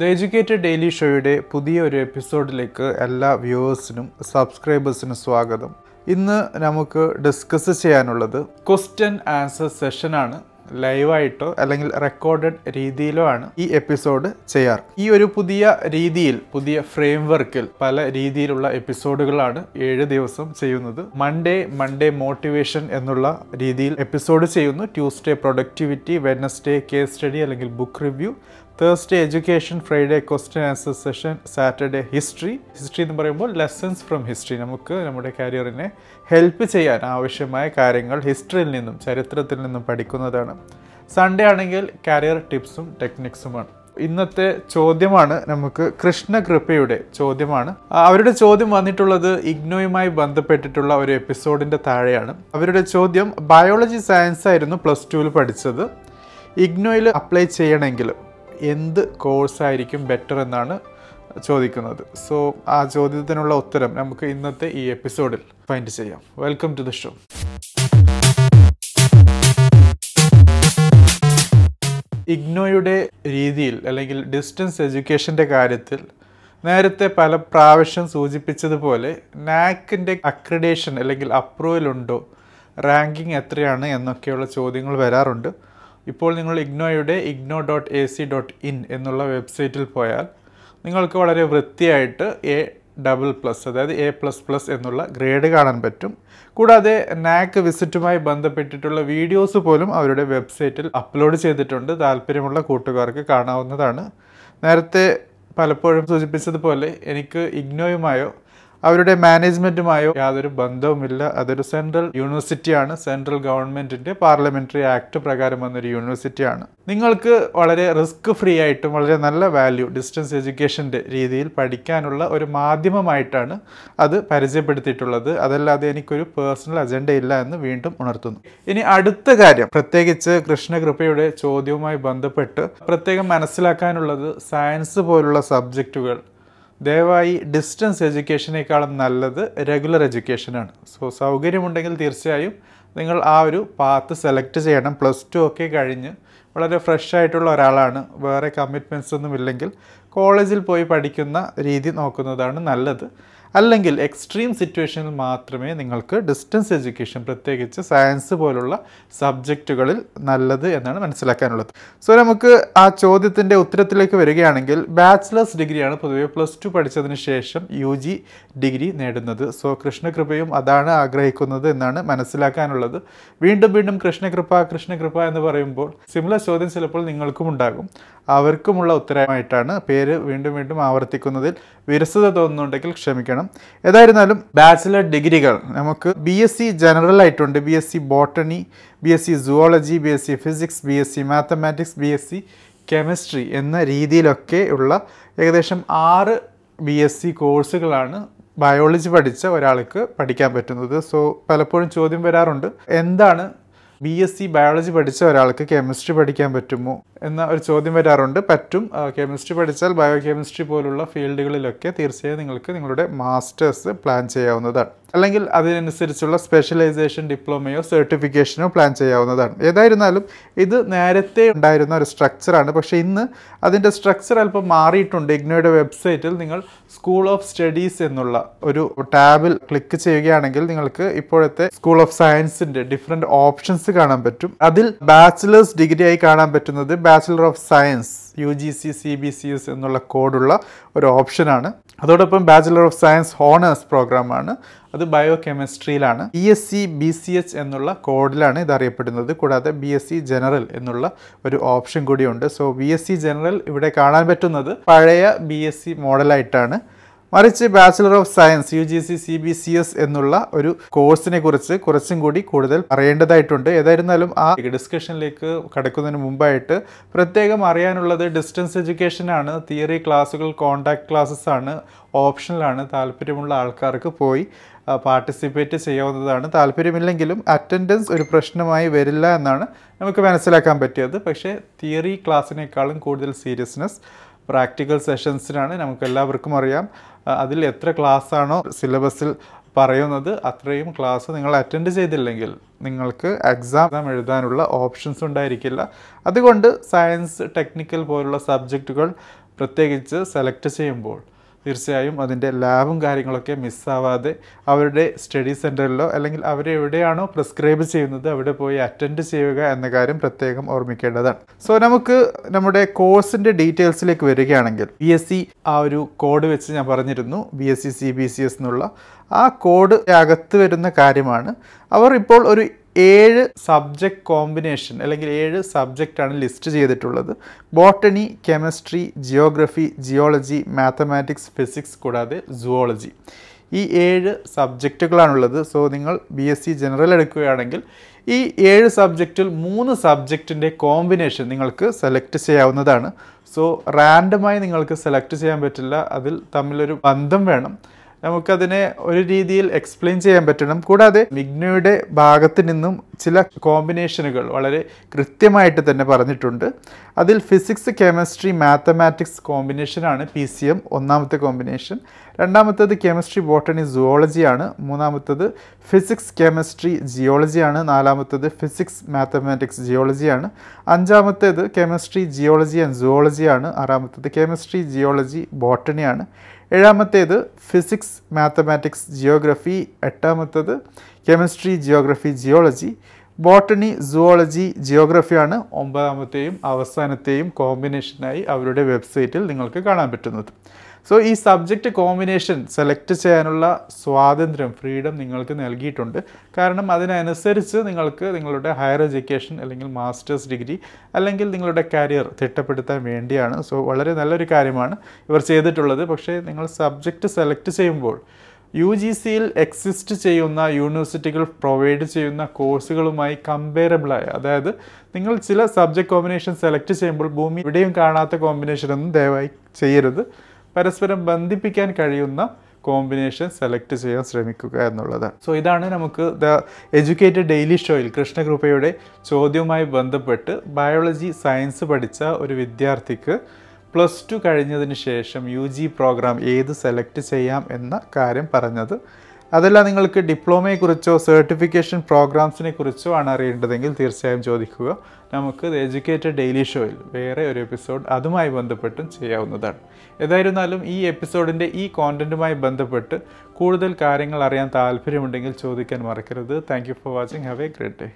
The educated daily ഷോയുടെ പുതിയ ഒരു എപ്പിസോഡിലേക്ക് എല്ലാ വ്യൂവേഴ്സിനും സബ്സ്ക്രൈബേഴ്സിനും സ്വാഗതം. ഇന്ന് നമുക്ക് ഡിസ്കസ് ചെയ്യാനുള്ളത് ക്വസ്റ്റ്യൻ ആൻസർ സെഷനാണ് ലൈവായിട്ടോ അല്ലെങ്കിൽ റെക്കോർഡഡ് രീതിയിലോ ആണ് ഈ എപ്പിസോഡ് ചെയ്യാറ് ഈ ഒരു പുതിയ രീതിയിൽ പുതിയ ഫ്രെയിം വർക്കിൽ പല രീതിയിലുള്ള എപ്പിസോഡുകളാണ് ഏഴ് ദിവസം ചെയ്യുന്നത്. മൺഡേ മൺഡേ മോട്ടിവേഷൻ എന്നുള്ള രീതിയിൽ എപ്പിസോഡ് ചെയ്യുന്നു. Tuesday productivity Wednesday case study അല്ലെങ്കിൽ book review Thursday education Friday question answer session Saturday history history എന്ന് പറയുമ്പോൾ ലെസൺസ് ഫ്രം ഹിസ്റ്ററി നമുക്ക് നമ്മുടെ കരിയറിനെ ഹെൽപ്പ് ചെയ്യാൻ ആവശ്യമായ കാര്യങ്ങൾ ഹിസ്റ്ററിയിൽ നിന്നും ചരിത്രത്തിൽ നിന്നും പഠിക്കുന്നതാണ്. സൺഡേ ആണെങ്കിൽ കരിയർ ടിപ്സും ടെക്നിക്സുമാണ് ഇന്നത്തെ ചോദ്യമാണ് നമുക്ക് കൃഷ്ണകൃപയുടെ ചോദ്യമാണ്. അവരുടെ ചോദ്യം വന്നിട്ടുള്ളത് ഇഗ്നോയുമായി ബന്ധപ്പെട്ടിട്ടുള്ള ഒരു എപ്പിസോഡിന്റെ താഴെയാണ്. അവരുടെ ചോദ്യം ബയോളജി സയൻസ് ആയിരുന്നു പ്ലസ് ടുവിൽ പഠിച്ചത്. ഇഗ്നോയിൽ അപ്ലൈ ചെയ്യണമെങ്കിൽ എന്ത് കോഴ്സായിരിക്കും ബെറ്റർ എന്നാണ് ചോദിക്കുന്നത്. സോ ആ ചോദ്യത്തിനുള്ള ഉത്തരം നമുക്ക് ഇന്നത്തെ ഈ എപ്പിസോഡിൽ ഫൈൻഡ് ചെയ്യാം. വെൽക്കം ടു ദ ഷോ ഇഗ്നോയുടെ രീതിയിൽ അല്ലെങ്കിൽ ഡിസ്റ്റൻസ് എഡ്യൂക്കേഷന്റെ കാര്യത്തിൽ നേരത്തെ പല പ്രാവശ്യം സൂചിപ്പിച്ചതുപോലെ നാക്കിന്റെ അക്രഡേഷൻ അല്ലെങ്കിൽ അപ്രൂവൽ ഉണ്ടോ? റാങ്കിങ് എത്രയാണ് എന്നൊക്കെയുള്ള ചോദ്യങ്ങൾ വരാറുണ്ട്. ഇപ്പോൾ നിങ്ങൾ ഇഗ്നോയുടെ IGNOU dot A C dot in എന്നുള്ള വെബ്സൈറ്റിൽ പോയാൽ നിങ്ങൾക്ക് വളരെ വൃത്തിയായിട്ട് എ ഡബിൾ പ്ലസ് അതായത് എ പ്ലസ് പ്ലസ് എന്നുള്ള ഗ്രേഡ് കാണാൻ പറ്റും. കൂടാതെ നാക്ക് വിസിറ്റുമായി ബന്ധപ്പെട്ടിട്ടുള്ള വീഡിയോസ് പോലും അവരുടെ വെബ്സൈറ്റിൽ അപ്ലോഡ് ചെയ്തിട്ടുണ്ട്. താല്പര്യമുള്ള കൂട്ടുകാർക്ക് കാണാവുന്നതാണ്. നേരത്തെ പലപ്പോഴും സൂചിപ്പിച്ചതുപോലെ എനിക്ക് ഇഗ്നോയുമായോ അവരുടെ മാനേജ്മെന്റുമായോ യാതൊരു ബന്ധവുമില്ല. അതൊരു സെൻട്രൽ യൂണിവേഴ്സിറ്റിയാണ്. സെൻട്രൽ ഗവൺമെന്റിന്റെ പാർലമെന്ററി ആക്ട് പ്രകാരം വന്നൊരു യൂണിവേഴ്സിറ്റിയാണ്. നിങ്ങൾക്ക് വളരെ റിസ്ക് ഫ്രീ ആയിട്ടും വളരെ നല്ല വാല്യൂ ഡിസ്റ്റൻസ് എഡ്യൂക്കേഷന്റെ രീതിയിൽ പഠിക്കാനുള്ള ഒരു മാധ്യമമായിട്ടാണ് അത് പരിചയപ്പെടുത്തിയിട്ടുള്ളത്. അതല്ലാതെ എനിക്കൊരു പേഴ്സണൽ അജണ്ട ഇല്ല എന്ന് വീണ്ടും ഉണർത്തുന്നു. ഇനി അടുത്ത കാര്യം. പ്രത്യേകിച്ച് കൃഷ്ണകൃപയുടെ ചോദ്യവുമായി ബന്ധപ്പെട്ട് പ്രത്യേകം മനസ്സിലാക്കാനുള്ളത് സയൻസ് പോലുള്ള സബ്ജക്റ്റുകൾ ദയവായി ഡിസ്റ്റൻസ് എഡ്യൂക്കേഷനേക്കാളും നല്ലത് റെഗുലർ എഡ്യൂക്കേഷനാണ്. സോ സൗകര്യമുണ്ടെങ്കിൽ തീർച്ചയായും നിങ്ങൾ ആ ഒരു പാത്ത് സെലക്ട് ചെയ്യണം. പ്ലസ് ടു ഒക്കെ കഴിഞ്ഞ് വളരെ ഫ്രഷ് ആയിട്ടുള്ള ഒരാളാണ്. വേറെ കമ്മിറ്റ്മെന്റ്സ് ഒന്നും ഇല്ലെങ്കിൽ കോളേജിൽ പോയി പഠിക്കുന്ന രീതി നോക്കുന്നതാണ് നല്ലത്. അല്ലെങ്കിൽ എക്സ്ട്രീം സിറ്റുവേഷനിൽ മാത്രമേ നിങ്ങൾക്ക് ഡിസ്റ്റൻസ് എഡ്യൂക്കേഷൻ പ്രത്യേകിച്ച് സയൻസ് പോലുള്ള സബ്ജക്റ്റുകളിൽ നല്ലത് എന്നാണ് മനസ്സിലാക്കാനുള്ളത്. സോ നമുക്ക് ആ ചോദ്യത്തിന്റെ ഉത്തരത്തിലേക്ക് വരികയാണെങ്കിൽ ബാച്ചിലേഴ്സ് ഡിഗ്രിയാണ് പൊതുവെ പ്ലസ് ടു പഠിച്ചതിന് ശേഷം യു ജി ഡിഗ്രി നേടുന്നത്. സോ കൃഷ്ണകൃപയും അതാണ് ആഗ്രഹിക്കുന്നത് എന്നാണ് മനസ്സിലാക്കാനുള്ളത്. വീണ്ടും വീണ്ടും കൃഷ്ണകൃപ കൃഷ്ണകൃപ എന്ന് പറയുമ്പോൾ സിമിലർ ചോദ്യം ചിലപ്പോൾ നിങ്ങൾക്കും ഉണ്ടാകും. അവർക്കുമുള്ള ഉത്തരമായിട്ടാണ് പേര് വീണ്ടും വീണ്ടും ആവർത്തിക്കുന്നതിൽ വിരസത തോന്നുന്നുണ്ടെങ്കിൽ ക്ഷമിക്കണം. ഏതായിരുന്നാലും ബാച്ചിലർ ഡിഗ്രികൾ നമുക്ക് ബി എസ് സി ജനറൽ ആയിട്ടുണ്ട്. B S C botany B S C zoology B S C physics B S C mathematics B S C chemistry എന്ന രീതിയിലൊക്കെ ഉള്ള ഏകദേശം ആറ് ബി എസ് സി കോഴ്സുകളാണ് ബയോളജി പഠിച്ച ഒരാൾക്ക് പഠിക്കാൻ പറ്റുന്നത്. സോ പലപ്പോഴും ചോദ്യം വരാറുണ്ട്. എന്താണ് ബി എസ് സി ബയോളജി പഠിച്ച ഒരാൾക്ക് കെമിസ്ട്രി പഠിക്കാൻ പറ്റുമോ എന്ന ഒരു ചോദ്യം വരാറുണ്ട്. പറ്റും. കെമിസ്ട്രി പഠിച്ചാൽ ബയോ കെമിസ്ട്രി പോലുള്ള ഫീൽഡുകളിലൊക്കെ തീർച്ചയായും നിങ്ങൾക്ക് നിങ്ങളുടെ മാസ്റ്റേഴ്സ് പ്ലാൻ ചെയ്യാവുന്നതാണ്. അല്ലെങ്കിൽ അതിനനുസരിച്ചുള്ള സ്പെഷ്യലൈസേഷൻ ഡിപ്ലോമയോ സർട്ടിഫിക്കേഷനോ പ്ലാൻ ചെയ്യാവുന്നതാണ്. ഏതായിരുന്നാലും ഇത് നേരത്തെ ഉണ്ടായിരുന്ന ഒരു സ്ട്രക്ചറാണ് പക്ഷേ ഇന്ന് അതിന്റെ സ്ട്രക്ചർ അല്പം മാറിയിട്ടുണ്ട്. ഇഗ്നോയുടെ വെബ്സൈറ്റിൽ നിങ്ങൾ സ്കൂൾ ഓഫ് സ്റ്റഡീസ് എന്നുള്ള ഒരു ടാബിൽ ക്ലിക്ക് ചെയ്യുകയാണെങ്കിൽ നിങ്ങൾക്ക് ഇപ്പോഴത്തെ സ്കൂൾ ഓഫ് സയൻസിന്റെ ഡിഫറെന്റ് ഓപ്ഷൻസ് കാണാൻ പറ്റും. അതിൽ ബാച്ചിലേഴ്സ് ഡിഗ്രി ആയി കാണാൻ പറ്റുന്നത് bachelor of science U G C C B C S എന്നുള്ള കോഡുള്ള ഒരു ഓപ്ഷനാണ് അതോടൊപ്പം ബാച്ചിലർ ഓഫ് സയൻസ് ഹോണേഴ്സ് പ്രോഗ്രാമാണ് അത് bio കെമിസ്ട്രിയിലാണ് B S C B C H എന്നുള്ള കോഡിലാണ് ഇത് അറിയപ്പെടുന്നത് കൂടാതെ ബി എസ് സി ജനറൽ എന്നുള്ള ഒരു ഓപ്ഷൻ കൂടിയുണ്ട്. So B S C general ഇവിടെ കാണാൻ പറ്റുന്നത് പഴയ ബി എസ് സി മോഡലായിട്ടാണ് മറിച്ച് bachelor of science U G C C B C S എന്നുള്ള ഒരു കോഴ്സിനെ കുറിച്ച് കുറച്ചും കൂടി കൂടുതൽ അറിയേണ്ടതായിട്ടുണ്ട് ഏതായിരുന്നാലും ആ ഡിസ്കഷനിലേക്ക് കടക്കുന്നതിന് മുമ്പായിട്ട് പ്രത്യേകം അറിയാനുള്ളത് ഡിസ്റ്റൻസ് എഡ്യൂക്കേഷനാണ് തിയറി ക്ലാസ്സുകൾ കോണ്ടാക്ട് ക്ലാസ്സസ് ആണ്. ഓപ്ഷനിലാണ് താല്പര്യമുള്ള ആൾക്കാർക്ക് പോയി പാർട്ടിസിപ്പേറ്റ് ചെയ്യാവുന്നതാണ്. താല്പര്യമില്ലെങ്കിലും അറ്റൻഡൻസ് ഒരു പ്രശ്നമായി വരില്ല എന്നാണ് നമുക്ക് മനസ്സിലാക്കാൻ പറ്റിയത്. പക്ഷേ തിയറി ക്ലാസ്സിനേക്കാളും കൂടുതൽ സീരിയസ്നെസ് പ്രാക്ടിക്കൽ സെഷൻസിനാണ് നമുക്ക് എല്ലാവർക്കും അറിയാം അതിൽ എത്ര ക്ലാസ് ആണോ സിലബസിൽ പറയുന്നത് അത്രയും ക്ലാസ് നിങ്ങൾ അറ്റൻഡ് ചെയ്തില്ലെങ്കിൽ നിങ്ങൾക്ക് എക്സാം എഴുതാനുള്ള ഓപ്ഷൻസ് ഉണ്ടായിരിക്കില്ല. അതുകൊണ്ട് സയൻസ് ടെക്നിക്കൽ പോലുള്ള സബ്ജക്റ്റുകൾ പ്രത്യേകിച്ച് സെലക്ട് ചെയ്യുമ്പോൾ തീർച്ചയായും അതിന്റെ ലാബും കാര്യങ്ങളൊക്കെ മിസ്സാവാതെ അവരുടെ സ്റ്റഡി സെന്ററിലോ അല്ലെങ്കിൽ അവർ എവിടെയാണോ പ്രിസ്ക്രൈബ് ചെയ്യുന്നത് അവിടെ പോയി അറ്റൻഡ് ചെയ്യുക എന്ന കാര്യം പ്രത്യേകം ഓർമ്മിക്കേണ്ടതാണ്. സോ നമുക്ക് നമ്മുടെ കോഴ്സിന്റെ ഡീറ്റെയിൽസിലേക്ക് വരികയാണെങ്കിൽ ബി എസ് സി ആ ഒരു കോഡ് വെച്ച് ഞാൻ പറഞ്ഞിരുന്നു B S C C B C S എന്നുള്ള ആ കോഡ് അകത്ത് വരുന്ന കാര്യമാണ്. അവർ ഇപ്പോൾ ഒരു ഏഴ് സബ്ജക്റ്റ് കോമ്പിനേഷൻ അല്ലെങ്കിൽ ഏഴ് സബ്ജക്റ്റാണ് ലിസ്റ്റ് ചെയ്തിട്ടുള്ളത്. Botany chemistry geography geology mathematics physics കൂടാതെ സുവോളജി. ഈ ഏഴ് സബ്ജക്റ്റുകളാണുള്ളത്. സോ നിങ്ങൾ ബി എസ് സി ജനറൽ എടുക്കുകയാണെങ്കിൽ ഈ ഏഴ് സബ്ജക്റ്റിൽ മൂന്ന് സബ്ജക്റ്റിന്റെ കോമ്പിനേഷൻ നിങ്ങൾക്ക് സെലക്ട് ചെയ്യാവുന്നതാണ്. സോ റാൻഡമായി നിങ്ങൾക്ക് സെലക്ട് ചെയ്യാൻ പറ്റില്ല. അതിൽ തമ്മിലൊരു ബന്ധം വേണം. നമുക്കതിനെ ഒരു രീതിയിൽ എക്സ്പ്ലെയിൻ ചെയ്യാൻ പറ്റണം. കൂടാതെ മിഗ്നയുടെ ഭാഗത്ത് നിന്നും ചില കോമ്പിനേഷനുകൾ വളരെ കൃത്യമായിട്ട് തന്നെ പറഞ്ഞിട്ടുണ്ട്. അതിൽ ഫിസിക്സ് കെമിസ്ട്രി മാത്തമാറ്റിക്സ് കോമ്പിനേഷനാണ് പി സി എം ഒന്നാമത്തെ കോമ്പിനേഷൻ രണ്ടാമത്തേത് കെമിസ്ട്രി ബോട്ടണി സുവോളജിയാണ് മൂന്നാമത്തേത് ഫിസിക്സ് കെമിസ്ട്രി ജിയോളജിയാണ് നാലാമത്തേത് ഫിസിക്സ് മാത്തമാറ്റിക്സ് ജിയോളജിയാണ് അഞ്ചാമത്തേത് കെമിസ്ട്രി ജിയോളജി ആൻഡ് സുവോളജിയാണ് ആറാമത്തേത് കെമിസ്ട്രി ജിയോളജി ബോട്ടണിയാണ് ഏഴാമത്തേത് physics mathematics geography. എട്ടാമത്തേത് chemistry geography geology. Botany zoology ജിയോഗ്രഫിയാണ് ഒമ്പതാമത്തെയും അവസാനത്തെയും കോമ്പിനേഷനായി അവരുടെ വെബ്സൈറ്റിൽ നിങ്ങൾക്ക് കാണാൻ പറ്റുന്നത്. സോ ഈ സബ്ജക്റ്റ് കോമ്പിനേഷൻ സെലക്ട് ചെയ്യാനുള്ള സ്വാതന്ത്ര്യം ഫ്രീഡം നിങ്ങൾക്ക് നൽകിയിട്ടുണ്ട്. കാരണം അതിനനുസരിച്ച് നിങ്ങൾക്ക് നിങ്ങളുടെ ഹയർ എഡ്യൂക്കേഷൻ അല്ലെങ്കിൽ മാസ്റ്റേഴ്സ് ഡിഗ്രി അല്ലെങ്കിൽ നിങ്ങളുടെ കരിയർ തിട്ടപ്പെടുത്താൻ വേണ്ടിയാണ്. സോ വളരെ നല്ലൊരു കാര്യമാണ് ഇവർ ചെയ്തിട്ടുള്ളത്. പക്ഷേ നിങ്ങൾ സബ്ജക്റ്റ് സെലക്ട് ചെയ്യുമ്പോൾ യു ജി സിയിൽ എക്സിസ്റ്റ് ചെയ്യുന്ന യൂണിവേഴ്സിറ്റികൾ പ്രൊവൈഡ് ചെയ്യുന്ന കോഴ്സുകളുമായി കമ്പയറബിളായ അതായത് നിങ്ങൾ ചില സബ്ജക്റ്റ് കോമ്പിനേഷൻ സെലക്ട് ചെയ്യുമ്പോൾ ഭൂമി ഇവിടെയും കാണാത്ത കോമ്പിനേഷനൊന്നും ദയവായി ചെയ്യരുത്. പരസ്പരം ബന്ധിപ്പിക്കാൻ കഴിയുന്ന കോമ്പിനേഷൻ സെലക്ട് ചെയ്യാൻ ശ്രമിക്കുക എന്നുള്ളത്. സോ ഇതാണ് നമുക്ക് ദ എഡ്യൂക്കേറ്റഡ് ഡെയിലി ഷോയിൽ കൃഷ്ണകൃപയുടെ ചോദ്യവുമായി ബന്ധപ്പെട്ട് ബയോളജി സയൻസ് പഠിച്ച ഒരു വിദ്യാർത്ഥിക്ക് പ്ലസ് ടു കഴിഞ്ഞതിന് ശേഷം യു ജി പ്രോഗ്രാം ഏത് സെലക്ട് ചെയ്യാം എന്ന കാര്യം പറഞ്ഞത് അതല്ല നിങ്ങൾക്ക് ഡിപ്ലോമയെക്കുറിച്ചോ സർട്ടിഫിക്കേഷൻ പ്രോഗ്രാംസിനെ കുറിച്ചോ ആണ് അറിയേണ്ടതെങ്കിൽ തീർച്ചയായും ചോദിക്കുക. നമുക്ക് ദ എഡ്യൂക്കേറ്റഡ് ഡെയിലി ഷോയിൽ വേറെ ഒരു എപ്പിസോഡ് അതുമായി ബന്ധപ്പെട്ടും ചെയ്യാവുന്നതാണ്. ഏതായിരുന്നാലും ഈ എപ്പിസോഡിന്റെ ഈ കോണ്ടന്റുമായി ബന്ധപ്പെട്ട് കൂടുതൽ കാര്യങ്ങൾ അറിയാൻ താല്പര്യമുണ്ടെങ്കിൽ ചോദിക്കാൻ മറക്കരുത്. Thank for watching have a great day